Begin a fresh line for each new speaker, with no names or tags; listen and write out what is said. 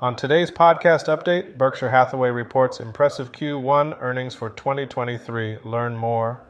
On today's podcast update, Berkshire Hathaway reports impressive Q1 earnings for 2023. Learn more